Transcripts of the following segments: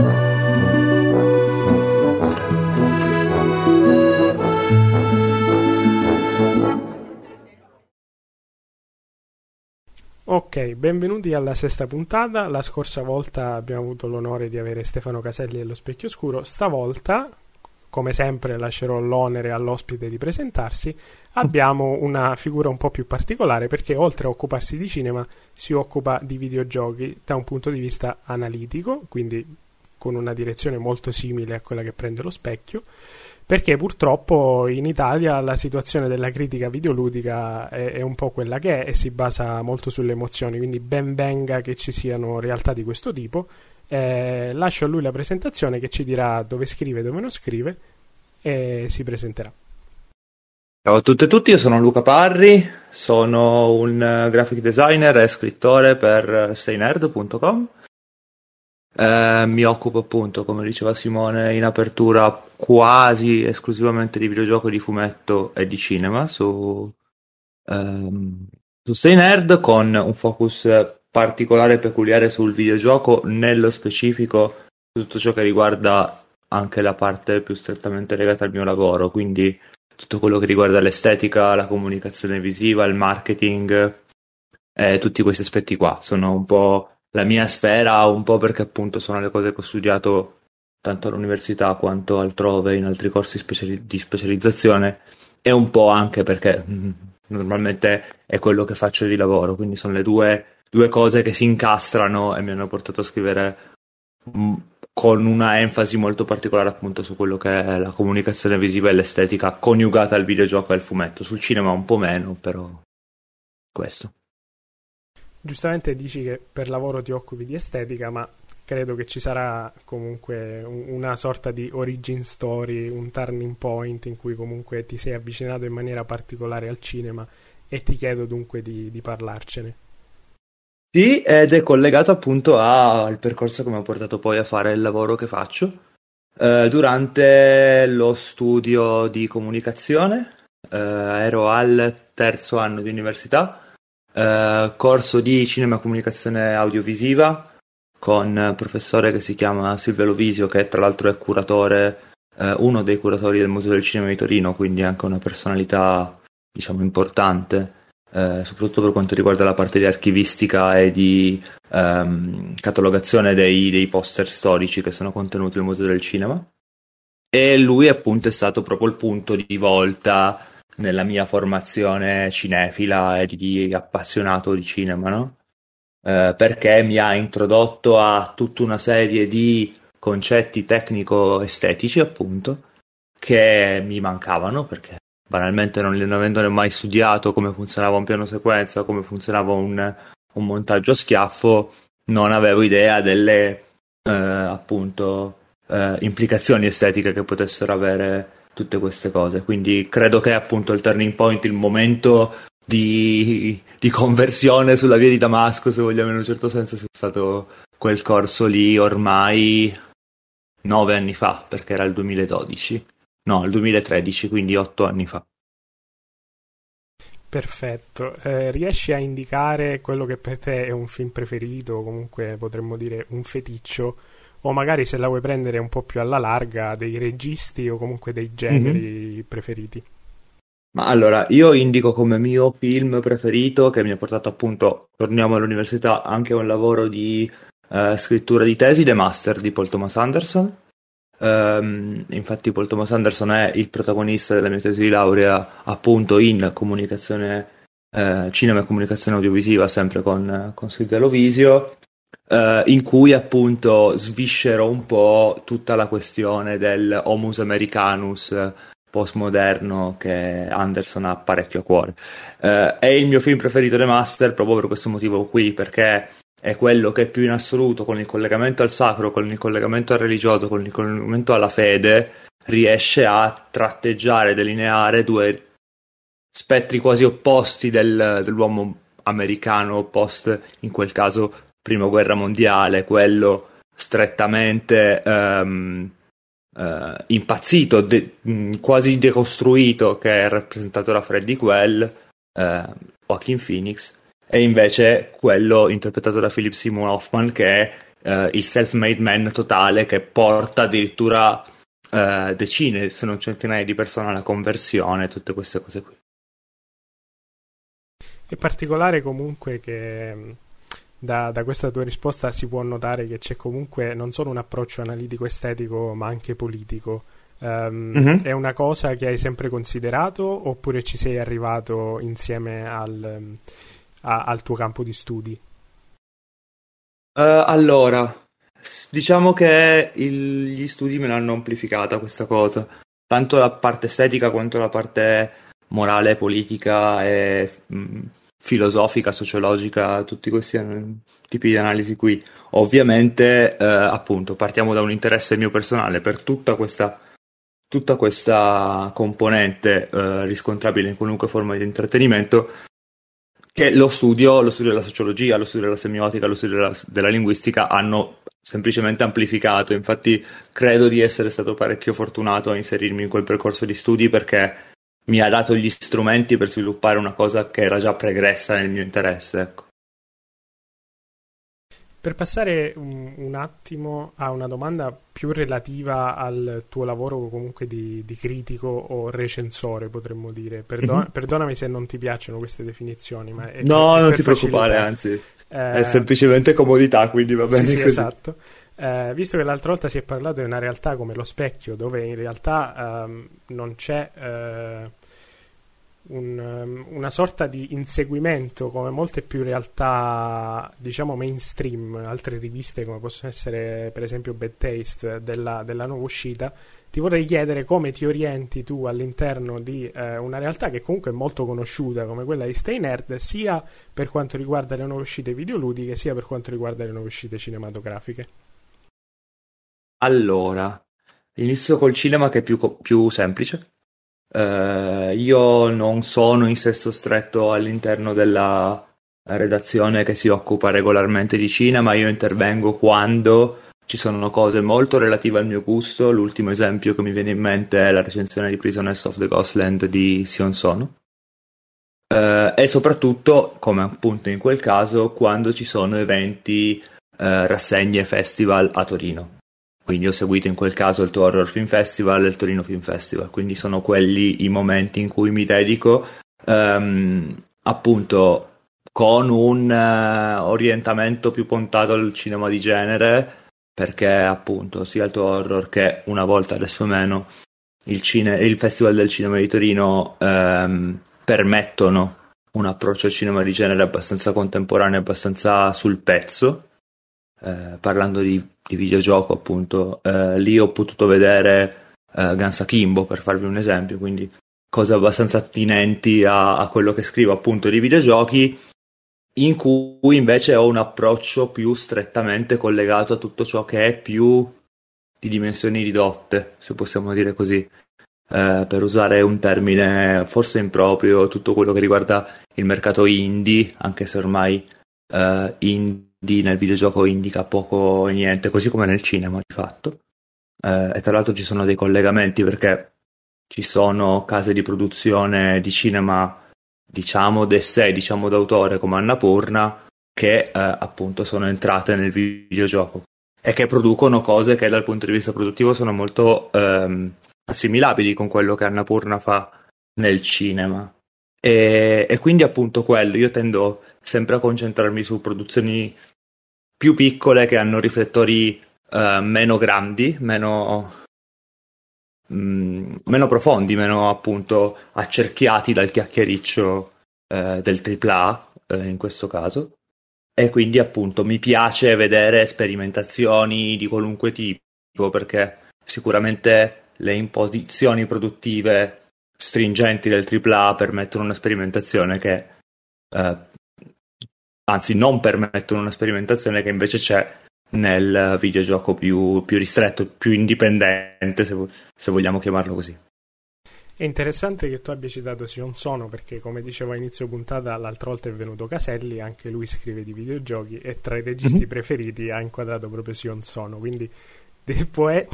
Ok, benvenuti alla sesta puntata. La scorsa volta abbiamo avuto l'onore di avere Stefano Caselli dello Specchio Scuro. Stavolta, come sempre, lascerò l'onere all'ospite di presentarsi. Abbiamo una figura un po' più particolare perché, oltre a occuparsi di cinema, si occupa di videogiochi da un punto di vista analitico, quindi con una direzione molto simile a quella che prende lo specchio perché purtroppo in Italia la situazione della critica videoludica è, è, un po' quella che è e si basa molto sulle emozioni, quindi ben venga che ci siano realtà di questo tipo. Eh, lascio a lui la presentazione che ci dirà dove scrive e dove non scrive e si presenterà. Ciao a tutte e tutti, io sono Luca Parri, sono un graphic designer e scrittore per steinerd.com eh, mi occupo appunto, come diceva Simone in apertura, quasi esclusivamente di videogioco, di fumetto e di cinema su, ehm, su Stay Nerd con un focus particolare e peculiare sul videogioco, nello specifico su tutto ciò che riguarda anche la parte più strettamente legata al mio lavoro, quindi tutto quello che riguarda l'estetica, la comunicazione visiva, il marketing, eh, tutti questi aspetti qua. Sono un po' la mia sfera, un po' perché appunto sono le cose che ho studiato tanto all'università quanto altrove in altri corsi speciali- di specializzazione e un po' anche perché mm, normalmente è quello che faccio di lavoro, quindi sono le due, due cose che si incastrano e mi hanno portato a scrivere mm, con una enfasi molto particolare appunto su quello che è la comunicazione visiva e l'estetica coniugata al videogioco e al fumetto. Sul cinema un po' meno, però questo. Giustamente dici che per lavoro ti occupi di estetica, ma credo che ci sarà comunque una sorta di origin story, un turning point in cui comunque ti sei avvicinato in maniera particolare al cinema e ti chiedo dunque di, di parlarcene. Sì, ed è collegato appunto al percorso che mi ha portato poi a fare il lavoro che faccio. Eh, durante lo studio di comunicazione eh, ero al terzo anno di università eh, corso di cinema e comunicazione audiovisiva con un professore che si chiama Silvio Lovisio, che tra l'altro è curatore, eh, uno dei curatori del Museo del Cinema di Torino, quindi anche una personalità diciamo importante. Eh, soprattutto per quanto riguarda la parte di archivistica e di ehm, catalogazione dei, dei, poster storici che sono contenuti nel Museo del Cinema. E lui appunto è stato proprio il punto di volta nella mia formazione cinefila e di appassionato di cinema, no? Eh, perché mi ha introdotto a tutta una serie di concetti tecnico-estetici, appunto, che mi mancavano perché banalmente non, non avendone mai studiato come funzionava un piano sequenza, come funzionava un, un montaggio a schiaffo, non avevo idea delle eh, appunto eh, implicazioni estetiche che potessero avere tutte queste cose. Quindi credo che appunto il turning point, il momento di, di, conversione sulla via di Damasco, se vogliamo in un certo senso, sia stato quel corso lì ormai nove anni fa, perché era il 2012. No, il 2013, quindi otto anni fa. Perfetto, eh, riesci a indicare quello che per te è un film preferito, o comunque potremmo dire un feticcio o magari se la vuoi prendere un po' più alla larga dei registi o comunque dei generi mm-hmm. preferiti. Ma allora, io indico come mio film preferito che mi ha portato appunto, torniamo all'università, anche a un lavoro di uh, scrittura di tesi, The Master di Paul Thomas Anderson. Um, infatti Paul Thomas Anderson è il protagonista della mia tesi di laurea appunto in comunicazione, uh, cinema e comunicazione audiovisiva, sempre con, con Silvia Lovisio Uh, in cui appunto sviscero un po' tutta la questione del homus americanus postmoderno che Anderson ha parecchio a cuore. Uh, è il mio film preferito The Master proprio per questo motivo qui, perché è quello che più in assoluto, con il collegamento al sacro, con il collegamento al religioso, con il collegamento alla fede, riesce a tratteggiare, delineare due spettri quasi opposti del, dell'uomo americano post, in quel caso, prima guerra mondiale, quello strettamente um, uh, impazzito, de- quasi decostruito che è rappresentato da Freddy Quell, uh, Joaquin Phoenix, e invece quello interpretato da Philip Seymour Hoffman che è eh, il self-made man totale che porta addirittura eh, decine, se non centinaia di persone alla conversione, tutte queste cose qui. È particolare comunque che da, da, questa tua risposta si può notare che c'è comunque non solo un approccio analitico estetico ma anche politico. Um, mm-hmm. È una cosa che hai sempre considerato oppure ci sei arrivato insieme al, a, al tuo campo di studi? Uh, allora, diciamo che il, gli studi me l'hanno amplificata questa cosa, tanto la parte estetica quanto la parte morale, politica e mh, mm, filosofica, sociologica, tutti questi tipi di analisi qui. Ovviamente, eh, appunto, partiamo da un interesse mio personale per tutta questa, tutta questa componente eh, riscontrabile in qualunque forma di intrattenimento, che lo studio, lo studio della sociologia, lo studio della semiotica, lo studio della, della linguistica hanno semplicemente amplificato. Infatti, credo di essere stato parecchio fortunato a inserirmi in quel percorso di studi perché mi ha dato gli strumenti per sviluppare una cosa che era già pregressa nel mio interesse. Ecco. Per passare un, un, attimo a una domanda più relativa al tuo lavoro comunque di, di critico o recensore, potremmo dire. Perdon- mm-hmm. Perdonami se non ti piacciono queste definizioni, ma è No, per, non per ti preoccupare, anzi. Eh, è semplicemente comodità, quindi va bene sì, sì, esatto. Eh, visto che l'altra volta si è parlato di una realtà come lo specchio, dove in realtà ehm, non c'è eh, un, um, una sorta di inseguimento come molte più realtà diciamo mainstream, altre riviste come possono essere per esempio Bad Taste della, della nuova uscita, ti vorrei chiedere come ti orienti tu all'interno di eh, una realtà che comunque è molto conosciuta come quella di Stay Nerd, sia per quanto riguarda le nuove uscite videoludiche, sia per quanto riguarda le nuove uscite cinematografiche. Allora, inizio col cinema che è più, più semplice Uh, io non sono in senso stretto all'interno della redazione che si occupa regolarmente di cinema, io intervengo quando ci sono cose molto relative al mio gusto. L'ultimo esempio che mi viene in mente è la recensione di Prisoners of the Ghostland di Sion Sono. Uh, e soprattutto, come appunto in quel caso, quando ci sono eventi, uh, rassegne, festival a Torino quindi ho seguito in quel caso il tuo Horror Film Festival e il Torino Film Festival, quindi sono quelli i momenti in cui mi dedico um, appunto con un uh, orientamento più puntato al cinema di genere, perché appunto sia il tuo horror che una volta adesso meno il, cine- il Festival del Cinema di Torino um, permettono un approccio al cinema di genere abbastanza contemporaneo, abbastanza sul pezzo, eh, parlando di, di, videogioco appunto, eh, lì ho potuto vedere eh, Guns Akimbo per farvi un esempio, quindi cose abbastanza attinenti a, a, quello che scrivo appunto di videogiochi, in cui invece ho un approccio più strettamente collegato a tutto ciò che è più di dimensioni ridotte, se possiamo dire così. Eh, per usare un termine forse improprio, tutto quello che riguarda il mercato indie, anche se ormai eh, indie di, nel videogioco indica poco e niente, così come nel cinema di fatto. Eh, e tra l'altro ci sono dei collegamenti perché ci sono case di produzione di cinema, diciamo d'essè, diciamo d'autore come Annapurna, che eh, appunto sono entrate nel videogioco e che producono cose che dal punto di vista produttivo sono molto ehm, assimilabili con quello che Annapurna fa nel cinema. E, e, quindi appunto quello, io tendo sempre a concentrarmi su produzioni più piccole che hanno riflettori uh, meno grandi, meno, mm, meno, profondi, meno appunto accerchiati dal chiacchiericcio uh, del AAA uh, in questo caso. E quindi appunto mi piace vedere sperimentazioni di qualunque tipo perché sicuramente le imposizioni produttive stringenti del AAA permettono una sperimentazione che eh, anzi non permettono una sperimentazione che invece c'è nel videogioco più, più ristretto, più indipendente, se, se, vogliamo chiamarlo così. È interessante che tu abbia citato Sion Sono perché, come dicevo a inizio puntata, l'altra volta è venuto Caselli, anche lui scrive di videogiochi e tra i registi mm-hmm. preferiti ha inquadrato proprio Sion Sono, quindi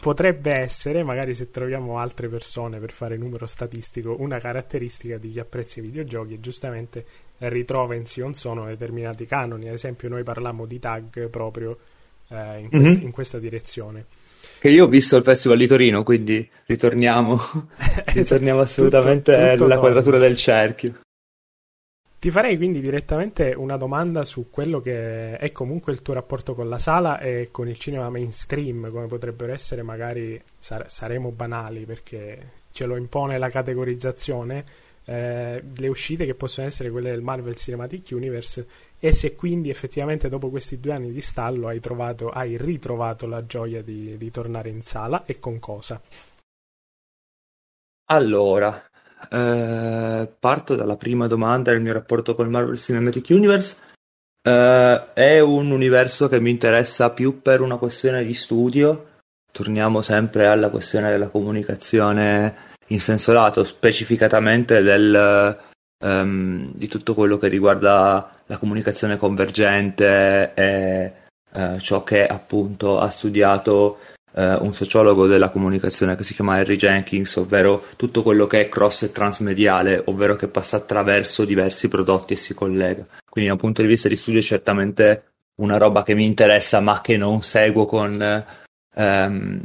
potrebbe essere, magari se troviamo altre persone per fare numero statistico, una caratteristica di chi apprezza i videogiochi e giustamente ritrova in Sion Sono determinati canoni. Ad esempio, noi parliamo di tag proprio eh, in, quest- mm-hmm. in, questa direzione. Che io ho visto il Festival di Torino, quindi ritorniamo, ritorniamo assolutamente tutto, tutto alla quadratura del cerchio. Ti farei quindi direttamente una domanda su quello che è comunque il tuo rapporto con la sala e con il cinema mainstream, come potrebbero essere magari, sare- saremo banali perché ce lo impone la categorizzazione, eh, le uscite che possono essere quelle del Marvel Cinematic Universe e se quindi effettivamente dopo questi due anni di stallo hai, trovato, hai ritrovato la gioia di, di tornare in sala e con cosa? Allora, eh, parto dalla prima domanda, il mio rapporto con il Marvel Cinematic Universe. Eh, è un universo che mi interessa più per una questione di studio. Torniamo sempre alla questione della comunicazione in senso lato, specificatamente del, um, di tutto quello che riguarda la comunicazione convergente e uh, ciò che appunto ha studiato eh, un sociologo della comunicazione che si chiama Harry Jenkins, ovvero tutto quello che è cross e transmediale, ovvero che passa attraverso diversi prodotti e si collega. Quindi da un punto di vista di studio è certamente una roba che mi interessa ma che non seguo con ehm,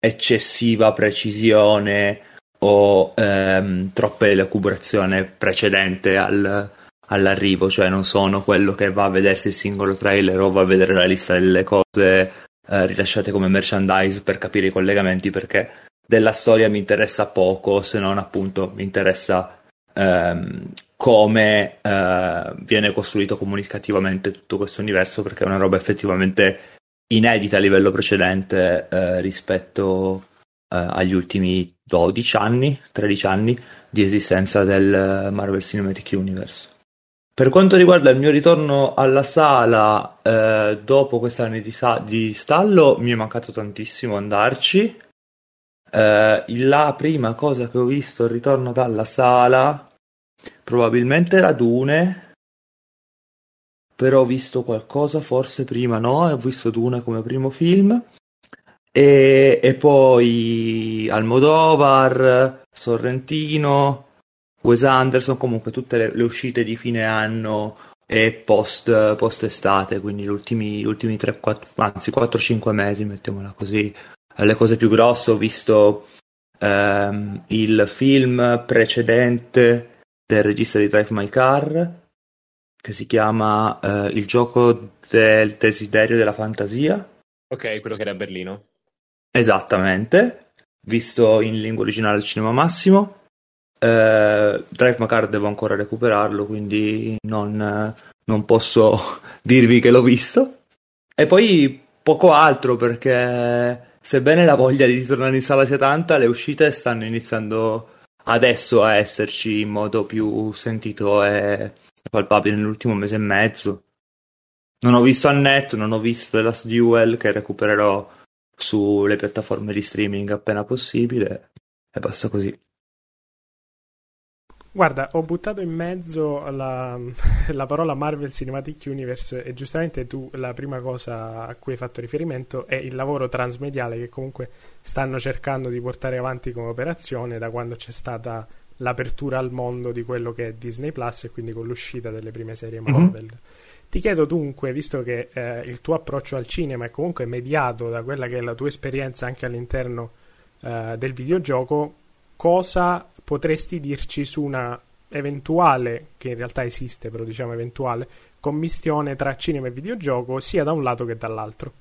eccessiva precisione o ehm, troppa elucubrazione precedente al, all'arrivo, cioè non sono quello che va a vedersi il singolo trailer o va a vedere la lista delle cose eh, rilasciate come merchandise per capire i collegamenti perché della storia mi interessa poco se non appunto mi interessa ehm, come eh, viene costruito comunicativamente tutto questo universo perché è una roba effettivamente inedita a livello precedente eh, rispetto agli ultimi 12 anni, 13 anni di esistenza del Marvel Cinematic Universe. Per quanto riguarda il mio ritorno alla sala eh, dopo questi anni di, sa- di, stallo, mi è mancato tantissimo andarci. Eh, la prima cosa che ho visto al ritorno dalla sala probabilmente era Dune, però ho visto qualcosa forse prima, no? Ho visto Dune come primo film. E, e poi Almodovar, Sorrentino, Wes Anderson, comunque tutte le, le uscite di fine anno e post, post estate, quindi gli ultimi, ultimi 3, 4, anzi 4-5 mesi, mettiamola così. Le cose più grosse ho visto ehm, il film precedente del regista di Drive My Car, che si chiama eh, Il gioco del desiderio della fantasia. Ok, quello che era a Berlino. Esattamente, visto in lingua originale al cinema massimo. Eh, Drive Macar devo ancora recuperarlo, quindi non, non posso dirvi che l'ho visto. E poi poco altro perché sebbene la voglia di ritornare in sala sia tanta, le uscite stanno iniziando adesso a esserci in modo più sentito e palpabile nell'ultimo mese e mezzo. Non ho visto Annette, non ho visto The Last Duel che recupererò sulle piattaforme di streaming appena possibile e basta così. Guarda, ho buttato in mezzo la, la, parola Marvel Cinematic Universe e giustamente tu la prima cosa a cui hai fatto riferimento è il lavoro transmediale che comunque stanno cercando di portare avanti come operazione da quando c'è stata l'apertura al mondo di quello che è Disney Plus e quindi con l'uscita delle prime serie mhm. Marvel. Mm-hmm. Ti chiedo dunque, visto che eh, il tuo approccio al cinema è comunque mediato da quella che è la tua esperienza anche all'interno eh, del videogioco, cosa potresti dirci su una eventuale, che in realtà esiste, però diciamo eventuale, commistione tra cinema e videogioco sia da un lato che dall'altro?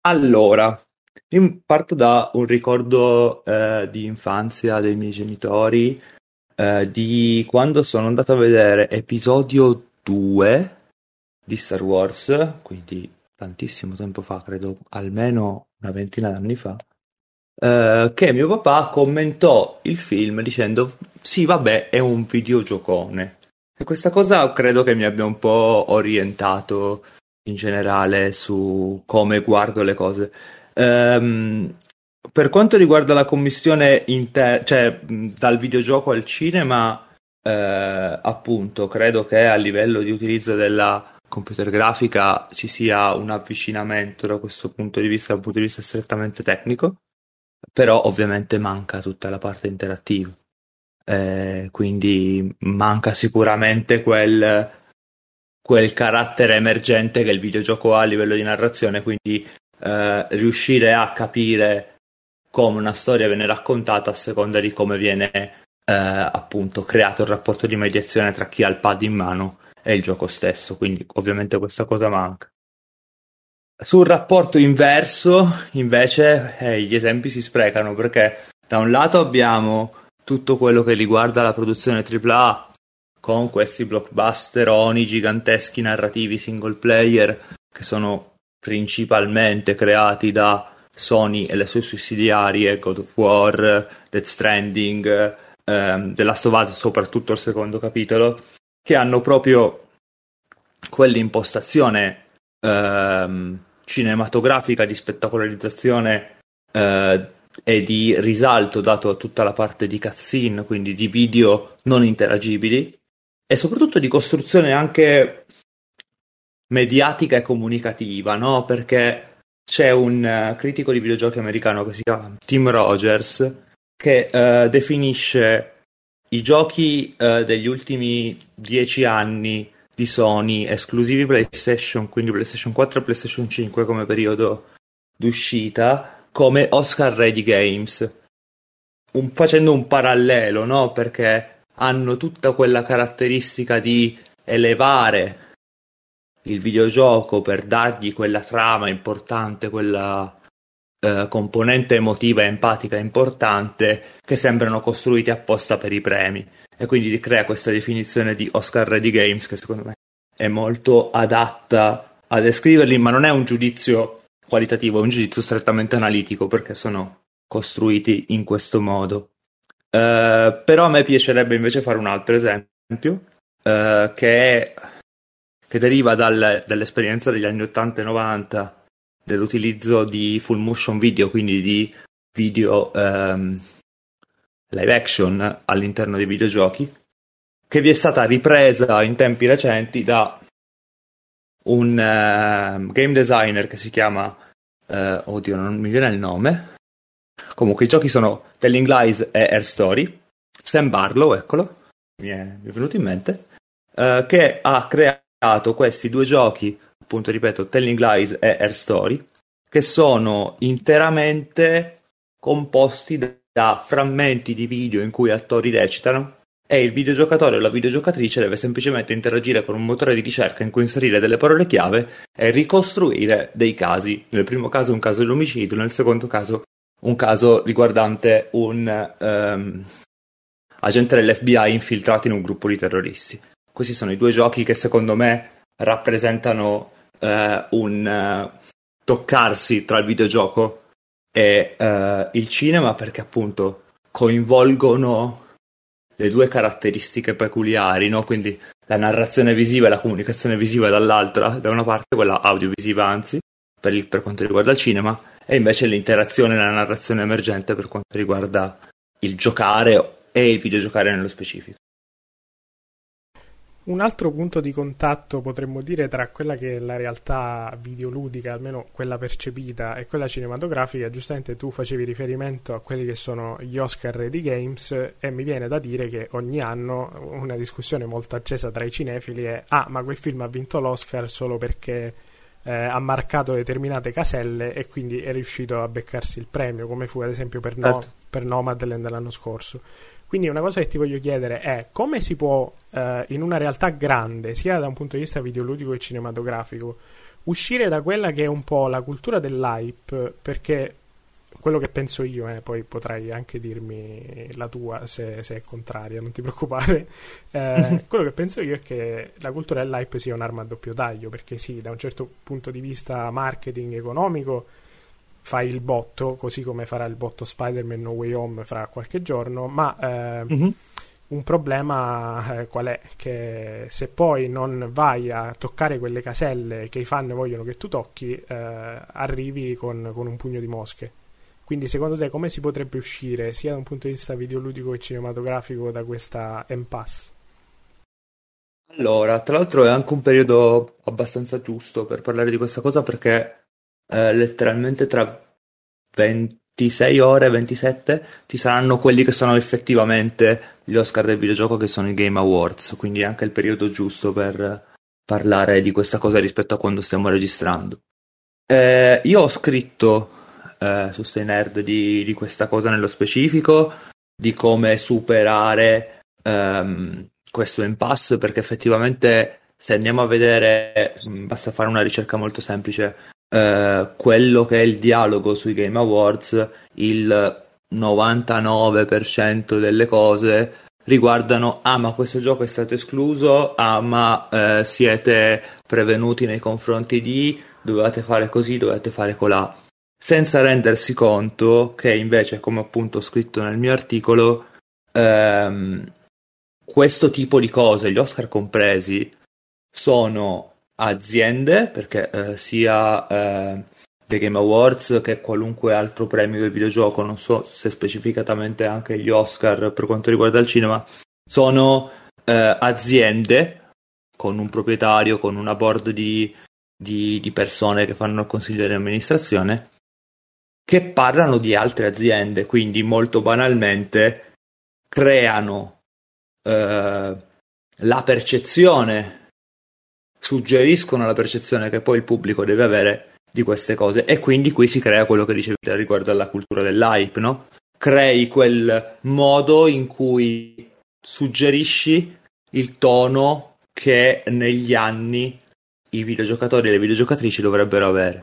Allora, io parto da un ricordo eh, di infanzia dei miei genitori, eh, di quando sono andato a vedere episodio 2 di Star Wars, quindi tantissimo tempo fa, credo almeno una ventina d'anni fa, eh, che mio papà commentò il film dicendo sì vabbè è un videogiocone. E questa cosa credo che mi abbia un po' orientato in generale su come guardo le cose. Um, per quanto riguarda la commissione inter- cioè dal videogioco al cinema eh, appunto credo che a livello di utilizzo della computer grafica ci sia un avvicinamento da questo punto di vista, dal punto di vista strettamente tecnico però ovviamente manca tutta la parte interattiva. Eh, quindi manca sicuramente quel, quel carattere emergente che il videogioco ha a livello di narrazione, quindi eh, riuscire a capire come una storia viene raccontata a seconda di come viene eh, appunto creato il rapporto di mediazione tra chi ha il pad in mano e il gioco stesso, quindi ovviamente questa cosa manca. Sul rapporto inverso, invece, eh, gli esempi si sprecano perché da un lato abbiamo tutto quello che riguarda la produzione AAA con questi blockbusteroni giganteschi narrativi single player che sono principalmente creati da Sony e le sue sussidiarie God of War, Death Stranding, ehm, of Us, soprattutto il secondo capitolo, che hanno proprio quell'impostazione ehm, cinematografica di spettacolarizzazione eh, e di risalto dato a tutta la parte di cutscene, quindi di video non interagibili e soprattutto di costruzione anche mediatica e comunicativa, no? Perché c'è un uh, critico di videogiochi americano che si chiama Tim Rogers che uh, definisce i giochi uh, degli ultimi dieci anni di Sony, esclusivi PlayStation, quindi PlayStation 4 e PlayStation 5 come periodo d'uscita, come Oscar Ready Games, un, facendo un parallelo, no? Perché hanno tutta quella caratteristica di elevare il videogioco per dargli quella trama importante, quella eh, componente emotiva e empatica importante che sembrano costruiti apposta per i premi e quindi crea questa definizione di Oscar Ready Games che secondo me è molto adatta a descriverli, ma non è un giudizio qualitativo, è un giudizio strettamente analitico perché sono costruiti in questo modo. Uh, però a me piacerebbe invece fare un altro esempio uh, che, è, che, deriva dal, dall'esperienza degli anni 80 e 90 dell'utilizzo di full motion video, quindi di video um, live action all'interno dei videogiochi, che vi è stata ripresa in tempi recenti da un uh, game designer che si chiama, uh, oddio non mi viene il nome, comunque i giochi sono Telling Lies e Air Story, Sam Barlow, eccolo, mi è, mi è venuto in mente, uh, che ha creato questi due giochi, appunto ripeto, Telling Lies e Air Story, che sono interamente composti da frammenti di video in cui attori recitano e il videogiocatore o la videogiocatrice deve semplicemente interagire con un motore di ricerca in cui inserire delle parole chiave e ricostruire dei casi. Nel primo caso un caso dell'omicidio, nel secondo caso un caso riguardante un um, agente dell'FBI infiltrato in un gruppo di terroristi. Questi sono i due giochi che secondo me rappresentano uh, un uh, toccarsi tra il videogioco e uh, il cinema perché appunto coinvolgono le due caratteristiche peculiari, no? quindi la narrazione visiva e la comunicazione visiva dall'altra, da una parte quella audiovisiva anzi, per, il, per quanto riguarda il cinema, e invece l'interazione e la narrazione emergente per quanto riguarda il giocare e il videogiocare nello specifico. Un altro punto di contatto potremmo dire tra quella che è la realtà videoludica, almeno quella percepita, e quella cinematografica, giustamente tu facevi riferimento a quelli che sono gli Oscar Ready Games e mi viene da dire che ogni anno una discussione molto accesa tra i cinefili è ah ma quel film ha vinto l'Oscar solo perché eh, ha marcato determinate caselle e quindi è riuscito a beccarsi il premio, come fu ad esempio per, no- certo. per Nomadland l'anno scorso. Quindi una cosa che ti voglio chiedere è come si può, eh, in una realtà grande, sia da un punto di vista videoludico che cinematografico, uscire da quella che è un po' la cultura dell'hype, perché quello che penso io, eh, poi potrai anche dirmi la tua se, se è contraria, non ti preoccupare. Eh, quello che penso io è che la cultura dell'hype sia un'arma a doppio taglio, perché sì, da un certo punto di vista marketing economico fai il botto, così come farà il botto Spider-Man No Way Home fra qualche giorno, ma eh, mm-hmm. un problema eh, qual è? Che se poi non vai a toccare quelle caselle che i fan vogliono che tu tocchi, eh, arrivi con, con, un pugno di mosche. Quindi secondo te come si potrebbe uscire sia da un punto di vista videoludico che cinematografico da questa impasse? Allora, tra l'altro è anche un periodo abbastanza giusto per parlare di questa cosa perché eh, letteralmente tra 26 ore, 27, ci saranno quelli che sono effettivamente gli Oscar del videogioco che sono i Game Awards, quindi è anche il periodo giusto per parlare di questa cosa rispetto a quando stiamo registrando. Eh, io ho scritto eh, su Stay Nerd di, di, questa cosa nello specifico, di come superare ehm, questo impasse, perché effettivamente se andiamo a vedere, mm, basta fare una ricerca molto semplice, eh, quello che è il dialogo sui Game Awards, il 99% delle cose riguardano ah ma questo gioco è stato escluso, ah ma eh, siete prevenuti nei confronti di? Dovevate fare così, dovete fare colà, senza rendersi conto che invece, come appunto ho scritto nel mio articolo, ehm, questo tipo di cose, gli Oscar compresi, sono aziende, perché eh, sia eh, The Game Awards che qualunque altro premio del videogioco, non so se specificatamente anche gli Oscar per quanto riguarda il cinema, sono eh, aziende con un proprietario, con una board di, di, di persone che fanno il consiglio di amministrazione, che parlano di altre aziende, quindi molto banalmente creano eh, la percezione, suggeriscono la percezione che poi il pubblico deve avere di queste cose e quindi qui si crea quello che dicevi riguardo alla cultura dell'hype, no? Crei quel modo in cui suggerisci il tono che negli anni i videogiocatori e le videogiocatrici dovrebbero avere.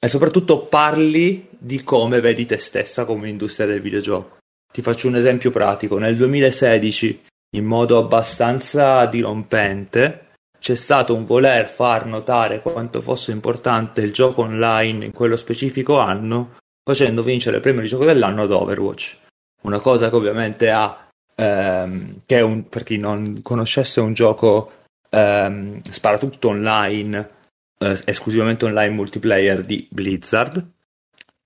E soprattutto parli di come vedi te stessa come industria del videogioco. Ti faccio un esempio pratico. Nel 2016, in modo abbastanza dirompente, c'è stato un voler far notare quanto fosse importante il gioco online in quello specifico anno, facendo vincere il premio di gioco dell'anno ad Overwatch. Una cosa che ovviamente ha, ehm, che è un, per chi non conoscesse un gioco ehm, sparatutto online, eh, esclusivamente online multiplayer di Blizzard,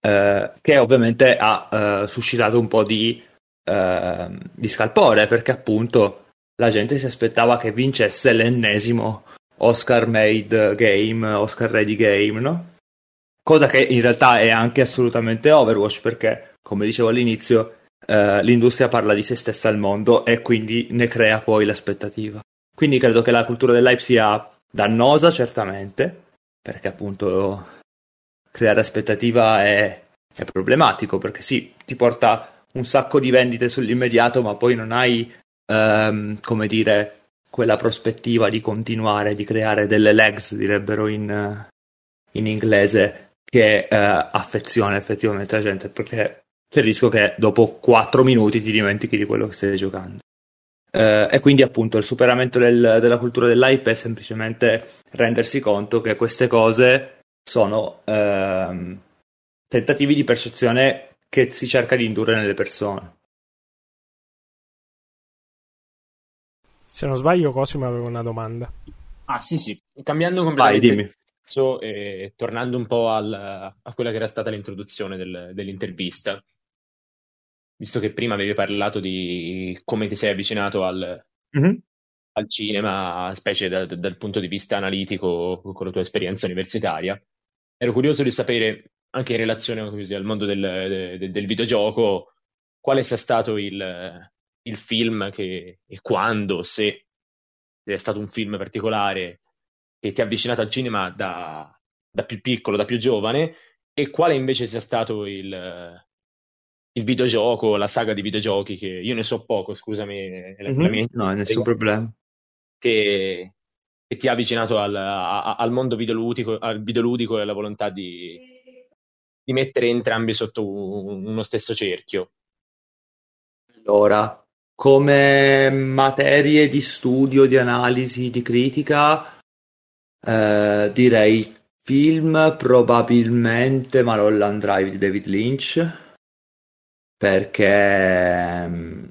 eh, che ovviamente ha eh, suscitato un po' di, ehm, di scalpore, perché appunto la gente si aspettava che vincesse l'ennesimo Oscar made game, Oscar ready game, no? Cosa che in realtà è anche assolutamente Overwatch perché, come dicevo all'inizio, eh, l'industria parla di se stessa al mondo e quindi ne crea poi l'aspettativa. Quindi credo che la cultura dell'hype sia dannosa, certamente, perché appunto creare aspettativa è, è problematico, perché sì, ti porta un sacco di vendite sull'immediato, ma poi non hai ehm, come dire, quella prospettiva di continuare, di creare delle legs, direbbero in, in inglese, che eh, affeziona effettivamente la gente, perché c'è il rischio che dopo 4 minuti ti dimentichi di quello che stai giocando. Eh, e quindi appunto il superamento del, della cultura dell'hype è semplicemente rendersi conto che queste cose sono ehm, tentativi di percezione che si cerca di indurre nelle persone. Se non sbaglio, Cosimo aveva una domanda. Ah, sì, sì. Cambiando completamente. Vai, dimmi. So, eh, tornando un po' al, a quella che era stata l'introduzione del, dell'intervista, visto che prima avevi parlato di come ti sei avvicinato al, mm-hmm. al cinema, specie da, da, dal punto di vista analitico con la tua esperienza universitaria, ero curioso di sapere, anche in relazione così, al mondo del, del, del videogioco, quale sia stato il, il film che, e quando, se è stato un film particolare che ti ha avvicinato al cinema da, da più piccolo, da più giovane, e quale invece sia stato il, il videogioco, la saga di videogiochi, che io ne so poco, scusami. Mm-hmm. Mia... No, nessun problema. Che, che, ti ha avvicinato al, a, al mondo videoludico, al videoludico e alla volontà di, di mettere entrambi sotto uno stesso cerchio. Allora, come materie di studio, di analisi, di critica, eh, direi film probabilmente Malholland Drive di David Lynch, perché mm,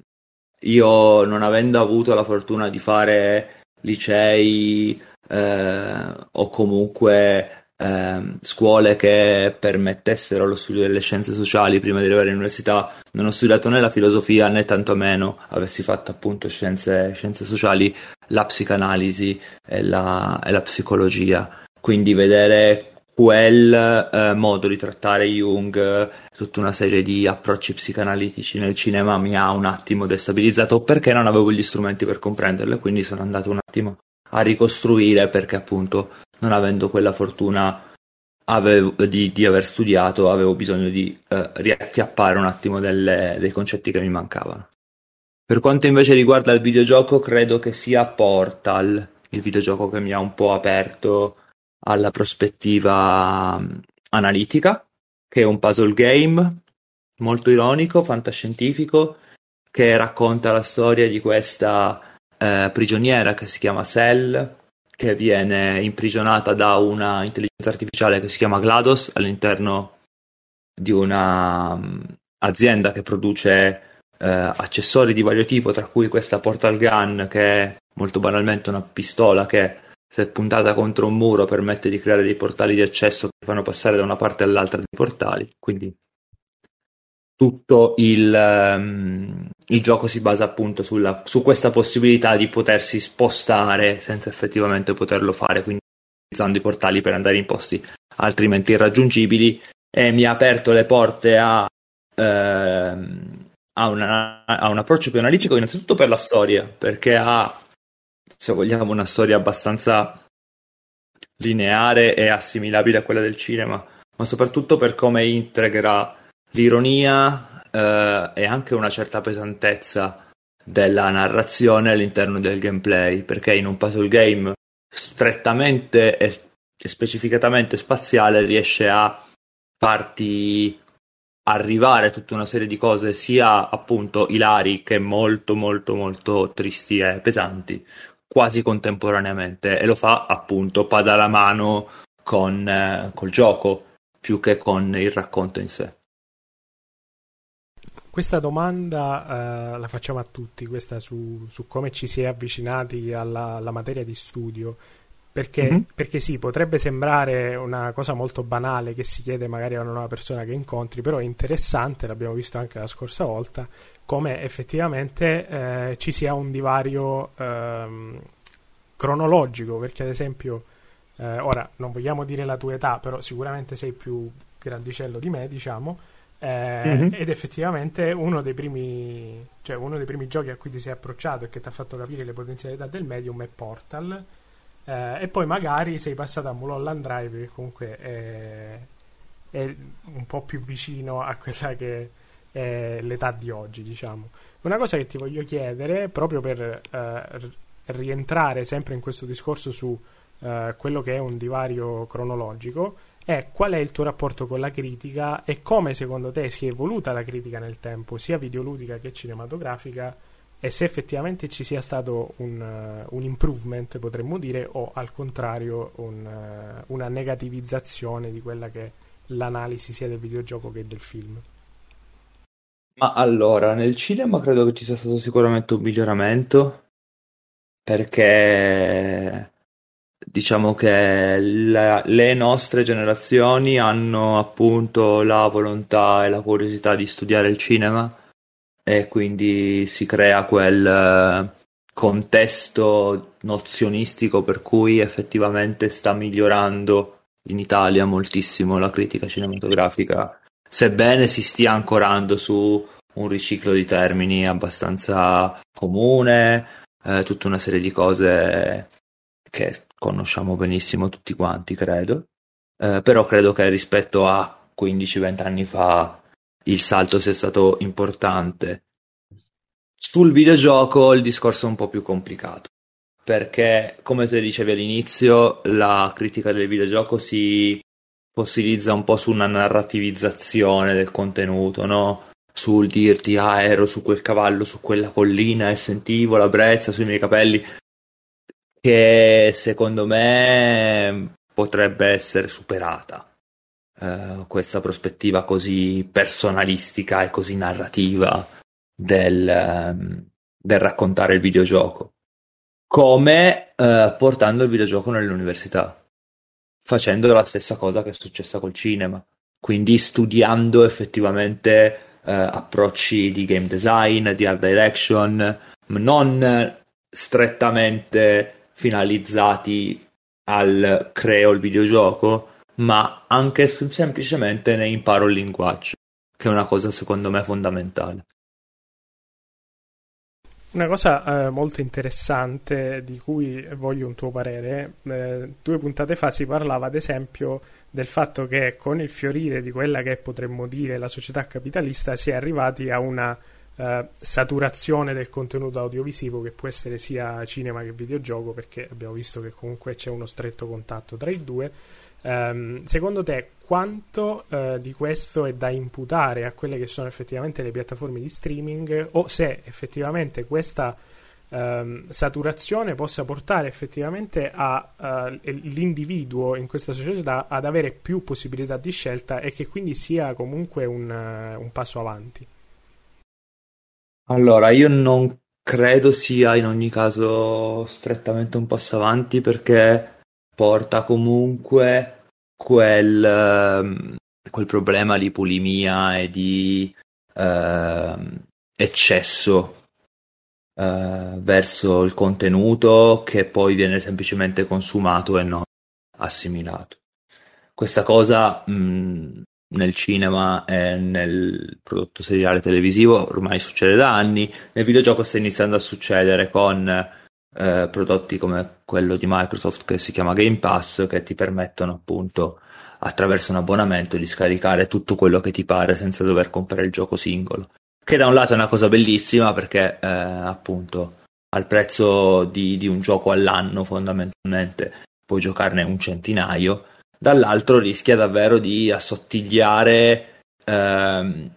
io non avendo avuto la fortuna di fare licei eh, o comunque eh, scuole che permettessero lo studio delle scienze sociali prima di arrivare all'università. Non ho studiato né la filosofia né tantomeno avessi fatto appunto scienze, scienze sociali, la psicanalisi e la, e la psicologia. Quindi vedere quel eh, modo di trattare Jung, tutta una serie di approcci psicanalitici nel cinema mi ha un attimo destabilizzato perché non avevo gli strumenti per comprenderlo e quindi sono andato un attimo a ricostruire perché appunto non avendo quella fortuna avevo, di, di, aver studiato avevo bisogno di eh, riacchiappare un attimo delle, dei concetti che mi mancavano. Per quanto invece riguarda il videogioco, credo che sia Portal il videogioco che mi ha un po' aperto alla prospettiva um, analitica, che è un puzzle game molto ironico, fantascientifico, che racconta la storia di questa eh, prigioniera che si chiama Cell, che viene imprigionata da una intelligenza artificiale che si chiama GLaDOS all'interno di una um, azienda che produce eh, accessori di vario tipo, tra cui questa portal gun che è molto banalmente una pistola che se puntata contro un muro permette di creare dei portali di accesso che fanno passare da una parte all'altra dei portali. Quindi tutto il, um, il gioco si basa appunto sulla, su questa possibilità di potersi spostare senza effettivamente poterlo fare, quindi utilizzando i portali per andare in posti altrimenti irraggiungibili. E mi ha aperto le porte a, ehm, a, una, a un approccio più analitico innanzitutto per la storia, perché ha, se vogliamo, una storia abbastanza lineare e assimilabile a quella del cinema, ma soprattutto per come integra l'ironia eh, e anche una certa pesantezza della narrazione all'interno del gameplay, perché in un puzzle game strettamente e specificatamente spaziale riesce a farti arrivare tutta una serie di cose sia appunto ilari che molto molto molto tristi e pesanti quasi contemporaneamente e lo fa appunto pada la mano con eh, col gioco più che con il racconto in sé. Questa domanda eh, la facciamo a tutti, questa su, su, come ci si è avvicinati alla, alla materia di studio. Perché, mm-hmm. perché, sì, potrebbe sembrare una cosa molto banale che si chiede magari a una nuova persona che incontri, però è interessante, l'abbiamo visto anche la scorsa volta, come effettivamente eh, ci sia un divario ehm, cronologico, perché ad esempio, eh, ora non vogliamo dire la tua età, però sicuramente sei più grandicello di me, diciamo, eh, mm-hmm. ed effettivamente uno dei, primi, cioè uno dei primi giochi a cui ti sei approcciato e che ti ha fatto capire le potenzialità del medium è Portal eh, e poi magari sei passato a Mulholland Drive che comunque è, è, un po' più vicino a quella che è l'età di oggi diciamo una cosa che ti voglio chiedere proprio per eh, rientrare sempre in questo discorso su eh, quello che è un divario cronologico è qual è il tuo rapporto con la critica e come secondo te si è evoluta la critica nel tempo sia videoludica che cinematografica e se effettivamente ci sia stato un, uh, un improvement, potremmo dire, o al contrario un, uh, una negativizzazione di quella che è l'analisi sia del videogioco che del film. Ma allora, nel cinema credo che ci sia stato sicuramente un miglioramento perché diciamo che la, le nostre generazioni hanno appunto la volontà e la curiosità di studiare il cinema e quindi si crea quel eh, contesto nozionistico per cui effettivamente sta migliorando in Italia moltissimo la critica cinematografica, sebbene si stia ancorando su un riciclo di termini abbastanza comune, eh, tutta una serie di cose che conosciamo benissimo tutti quanti, credo. Eh, però credo che rispetto a 15-20 anni fa il salto sia stato importante. Sul videogioco il discorso è un po' più complicato, perché come te dicevi all'inizio, la critica del videogioco si fossilizza un po' su una narrativizzazione del contenuto, no? Sul dirti, ah, ero su quel cavallo, su quella collina e sentivo la brezza sui miei capelli, che secondo me potrebbe essere superata eh, questa prospettiva così personalistica e così narrativa del, um, del raccontare il videogioco, come uh, portando il videogioco nell'università, facendo la stessa cosa che è successa col cinema, quindi studiando effettivamente uh, approcci di game design, di art direction, non strettamente finalizzati al creo il videogioco, ma anche semplicemente ne imparo il linguaggio, che è una cosa secondo me fondamentale. Una cosa eh, molto interessante di cui voglio un tuo parere, eh, due puntate fa si parlava ad esempio del fatto che con il fiorire di quella che potremmo dire la società capitalista si è arrivati a una eh, saturazione del contenuto audiovisivo che può essere sia cinema che videogioco perché abbiamo visto che comunque c'è uno stretto contatto tra i due. Um, secondo te quanto uh, di questo è da imputare a quelle che sono effettivamente le piattaforme di streaming o se effettivamente questa um, saturazione possa portare effettivamente all'individuo uh, in questa società ad avere più possibilità di scelta e che quindi sia comunque un, un passo avanti? Allora, io non credo sia in ogni caso strettamente un passo avanti perché porta comunque quel, ehm, quel problema di pulimia e di eh, eccesso eh, verso il contenuto che poi viene semplicemente consumato e non assimilato. Questa cosa mh, nel cinema e nel prodotto seriale televisivo ormai succede da anni, nel videogioco sta iniziando a succedere con eh, prodotti come quello di Microsoft che si chiama Game Pass che ti permettono appunto attraverso un abbonamento di scaricare tutto quello che ti pare senza dover comprare il gioco singolo. Che da un lato è una cosa bellissima perché eh, appunto al prezzo di, di un gioco all'anno fondamentalmente puoi giocarne un centinaio dall'altro rischia davvero di assottigliare ehm,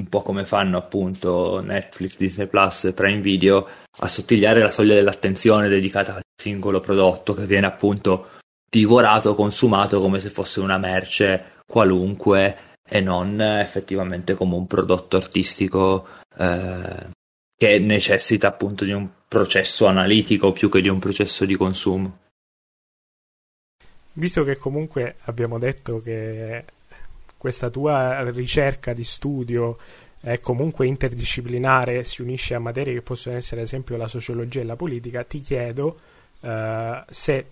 un po' come fanno appunto Netflix, Disney Plus, Prime Video, assottigliare la soglia dell'attenzione dedicata al singolo prodotto che viene appunto divorato, consumato come se fosse una merce qualunque e non effettivamente come un prodotto artistico eh, che necessita appunto di un processo analitico più che di un processo di consumo visto che comunque abbiamo detto che questa tua ricerca di studio è comunque interdisciplinare, si unisce a materie che possono essere ad esempio la sociologia e la politica, ti chiedo uh, se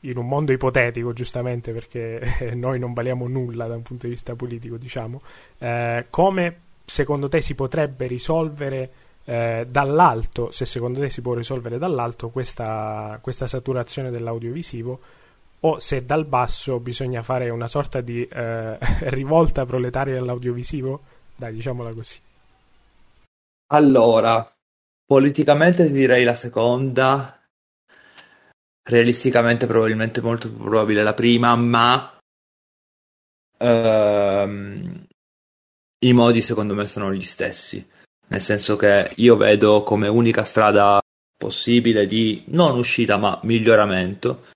in un mondo ipotetico, giustamente perché noi non valiamo nulla da un punto di vista politico, diciamo, uh, come secondo te si potrebbe risolvere uh, dall'alto, se secondo te si può risolvere dall'alto questa, questa saturazione dell'audiovisivo o se dal basso bisogna fare una sorta di eh, rivolta proletaria all'audiovisivo? Dai, diciamola così. Allora, politicamente ti direi la seconda, realisticamente probabilmente molto più probabile la prima, ma ehm, i modi secondo me sono gli stessi. Nel senso che io vedo come unica strada possibile di non uscita ma miglioramento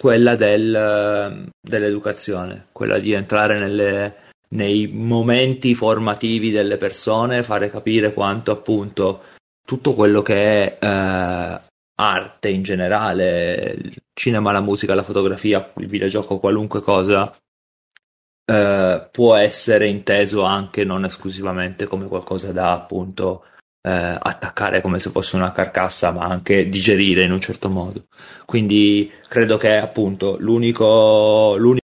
quella del, dell'educazione, quella di entrare nelle, nei momenti formativi delle persone, fare capire quanto appunto tutto quello che è eh, arte in generale, il cinema, la musica, la fotografia, il videogioco, qualunque cosa, eh, può essere inteso anche non esclusivamente come qualcosa da appunto eh, attaccare come se fosse una carcassa, ma anche digerire in un certo modo. Quindi credo che appunto l'unico, l'unico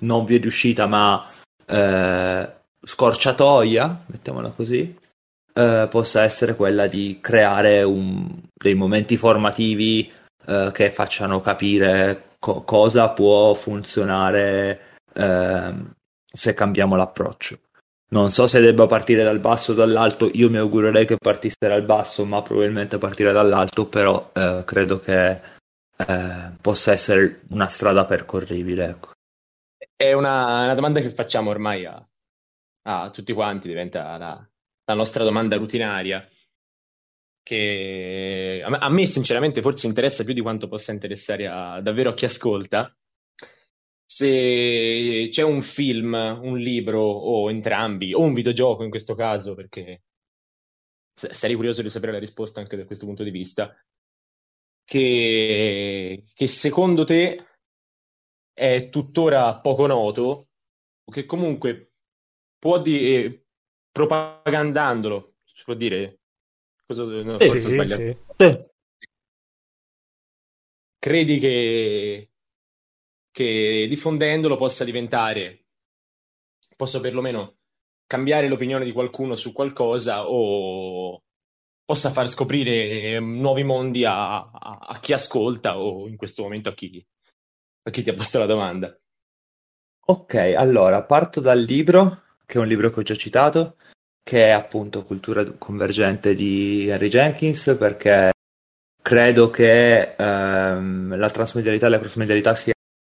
non via di uscita, ma eh, scorciatoia, mettiamola così, eh, possa essere quella di creare un, dei momenti formativi eh, che facciano capire co- cosa può funzionare ehm, se cambiamo l'approccio. Non so se debba partire dal basso o dall'alto, io mi augurerei che partisse dal basso, ma probabilmente partire dall'alto, però eh, credo che eh, possa essere una strada percorribile. Ecco. È una, una, domanda che facciamo ormai a, a tutti quanti, diventa la, la, nostra domanda rutinaria, che a me, a me sinceramente forse interessa più di quanto possa interessare a, davvero a chi ascolta, se c'è un film, un libro o entrambi, o un videogioco in questo caso, perché sarei curioso di sapere la risposta anche da questo punto di vista, che, che secondo te è tuttora poco noto, o che comunque può dire, eh, propagandandolo, si può dire, cosa, no, sì, sì, sì. Credi che che diffondendolo possa diventare, possa perlomeno cambiare l'opinione di qualcuno su qualcosa o possa far scoprire nuovi mondi a, a, a, chi ascolta o in questo momento a chi, a chi ti ha posto la domanda. Ok, allora parto dal libro, che è un libro che ho già citato, che è appunto Cultura convergente di Henry Jenkins, perché credo che ehm, la transmedialità e la crossmedialità sia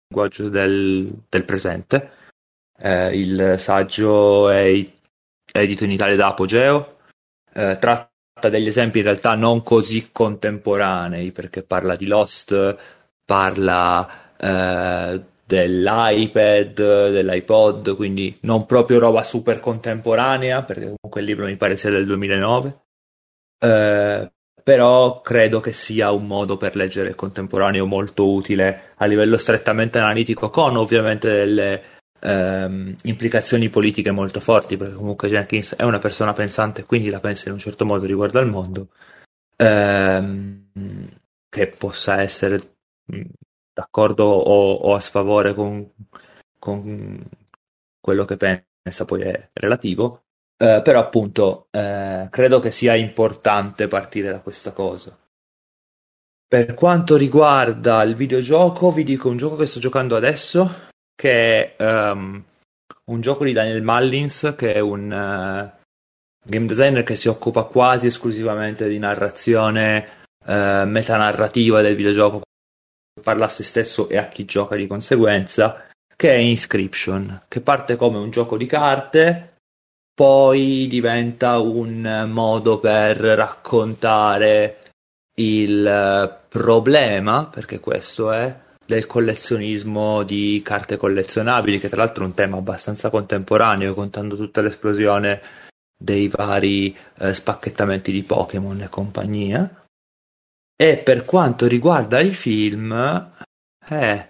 linguaggio del, del presente. Eh, il saggio è, edito in Italia da Apogeo, eh, tratta degli esempi in realtà non così contemporanei, perché parla di Lost, parla eh, dell'iPad, dell'iPod, quindi non proprio roba super contemporanea, perché comunque il libro mi pare sia del 2009. Eh, però credo che sia un modo per leggere il contemporaneo molto utile a livello strettamente analitico, con ovviamente delle ehm, implicazioni politiche molto forti, perché comunque Jenkins è una persona pensante, quindi la pensa in un certo modo riguardo al mondo, ehm, che possa essere d'accordo o, o a sfavore con, con, quello che pensa, poi è relativo. Eh, però appunto eh, credo che sia importante partire da questa cosa. Per quanto riguarda il videogioco, vi dico un gioco che sto giocando adesso, che è um, un gioco di Daniel Mullins, che è un uh, game designer che si occupa quasi esclusivamente di narrazione uh, metanarrativa del videogioco, parla a se stesso e a chi gioca di conseguenza, che è Inscription, che parte come un gioco di carte, poi diventa un modo per raccontare il problema, perché questo è, del collezionismo di carte collezionabili, che tra l'altro è un tema abbastanza contemporaneo, contando tutta l'esplosione dei vari eh, spacchettamenti di Pokémon e compagnia. E per quanto riguarda i film, è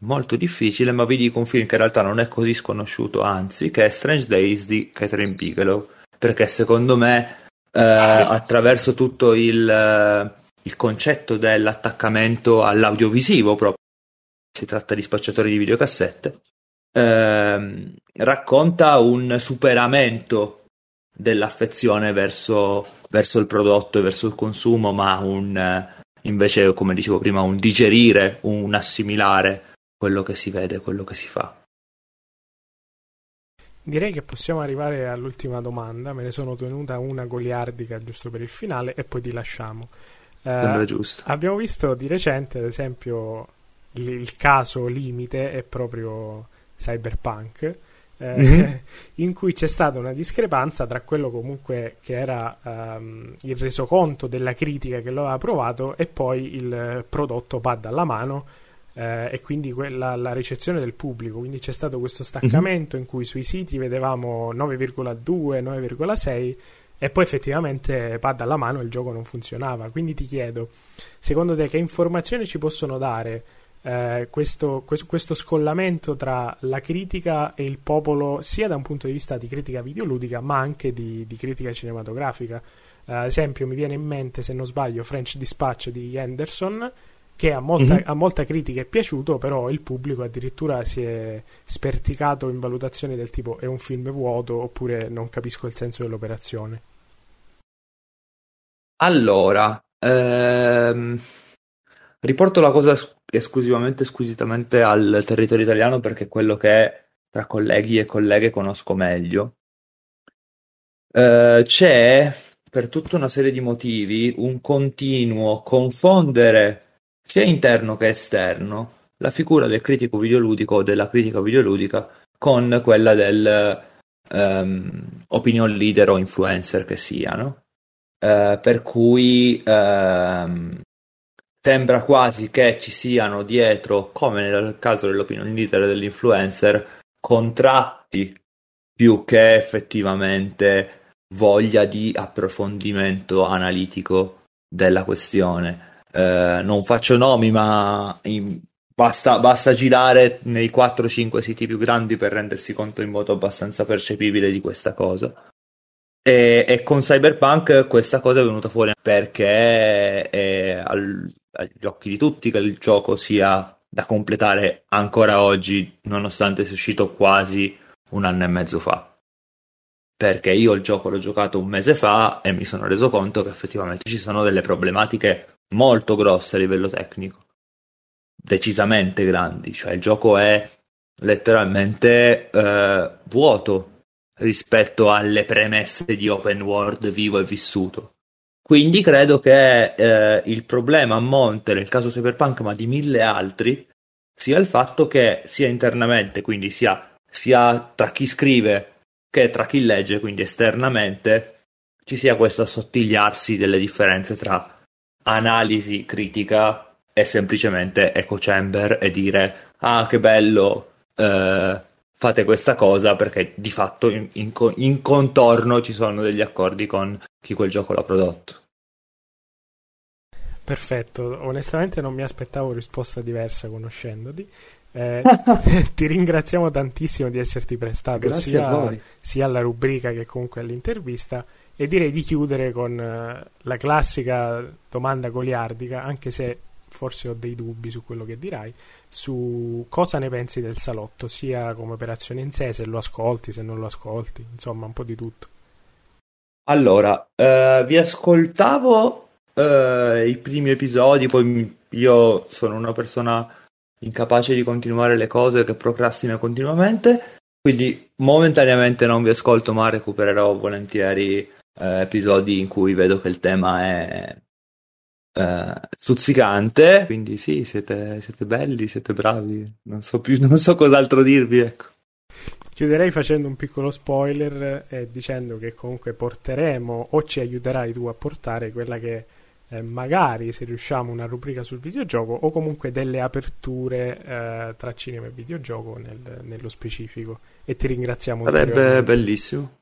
molto difficile, ma vi dico un film che in realtà non è così sconosciuto, anzi, che è Strange Days di Catherine Bigelow, perché secondo me eh, attraverso tutto il, il concetto dell'attaccamento all'audiovisivo proprio, si tratta di spacciatori di videocassette, eh, racconta un superamento dell'affezione verso verso il prodotto e verso il consumo, ma un invece, come dicevo prima, un digerire, un assimilare quello che si vede, quello che si fa. Direi che possiamo arrivare all'ultima domanda, me ne sono tenuta una goliardica giusto per il finale e poi ti lasciamo. Eh, giusto. Abbiamo visto di recente, ad esempio, il, il caso limite è proprio Cyberpunk, eh, mm-hmm. in cui c'è stata una discrepanza tra quello comunque che era um, il resoconto della critica che lo aveva provato e poi il prodotto pad alla mano eh, e quindi quella, la ricezione del pubblico. Quindi c'è stato questo staccamento mm-hmm. in cui sui siti vedevamo 9,2, 9,6 e poi effettivamente pad alla mano il gioco non funzionava. Quindi ti chiedo, secondo te che informazioni ci possono dare? eh, questo, questo, questo, scollamento tra la critica e il popolo, sia da un punto di vista di critica videoludica, ma anche di, di critica cinematografica. Eh, ad esempio, mi viene in mente, se non sbaglio, French Dispatch di Anderson, che a molta, mm-hmm. a molta, critica è piaciuto, però il pubblico addirittura si è sperticato in valutazioni del tipo è un film vuoto oppure non capisco il senso dell'operazione. Allora, ehm, riporto la cosa esclusivamente squisitamente al territorio italiano perché è quello che tra colleghi e colleghe conosco meglio. Uh, c'è per tutta una serie di motivi un continuo confondere sia interno che esterno la figura del critico videoludico o della critica videoludica con quella del um, opinion leader o influencer che siano. Uh, per cui uh, sembra quasi che ci siano dietro, come nel caso dell'opinion leader e dell'influencer, contratti più che effettivamente voglia di approfondimento analitico della questione. Eh, non faccio nomi, ma in, basta, basta girare nei 4-5 siti più grandi per rendersi conto in modo abbastanza percepibile di questa cosa. E, e, con Cyberpunk questa cosa è venuta fuori perché è al, agli occhi di tutti che il gioco sia da completare ancora oggi, nonostante sia uscito quasi un anno e mezzo fa. perché io il gioco l'ho giocato un mese fa e mi sono reso conto che effettivamente ci sono delle problematiche molto grosse a livello tecnico, decisamente grandi, cioè il gioco è letteralmente eh, vuoto rispetto alle premesse di open world vivo e vissuto. Quindi credo che eh, il problema a monte nel caso Cyberpunk, ma di mille altri, sia il fatto che sia internamente, quindi sia, sia tra chi scrive che tra chi legge, quindi esternamente, ci sia questo assottigliarsi delle differenze tra analisi critica e semplicemente echo chamber e dire ah che bello eh, fate questa cosa perché di fatto in, in, in, contorno ci sono degli accordi con chi quel gioco l'ha prodotto. Perfetto, onestamente non mi aspettavo risposta diversa conoscendoti. Eh, ti ringraziamo tantissimo di esserti prestato sia, sia, alla rubrica che comunque all'intervista e direi di chiudere con uh, la classica domanda goliardica, anche se forse ho dei dubbi su quello che dirai, su cosa ne pensi del salotto, sia come operazione in sé, se lo ascolti, se non lo ascolti, insomma un po' di tutto. Allora, eh, vi ascoltavo eh, i primi episodi, poi io sono una persona incapace di continuare le cose che procrastina continuamente, quindi momentaneamente non vi ascolto, ma recupererò volentieri eh, episodi in cui vedo che il tema è eh, stuzzicante. Quindi sì, siete, siete, belli, siete bravi, non so più, non so cos'altro dirvi, ecco. Chiuderei facendo un piccolo spoiler e eh, dicendo che comunque porteremo o ci aiuterai tu a portare quella che eh, magari se riusciamo una rubrica sul videogioco o comunque delle aperture eh, tra cinema e videogioco nel, nello specifico e ti ringraziamo sarebbe bellissimo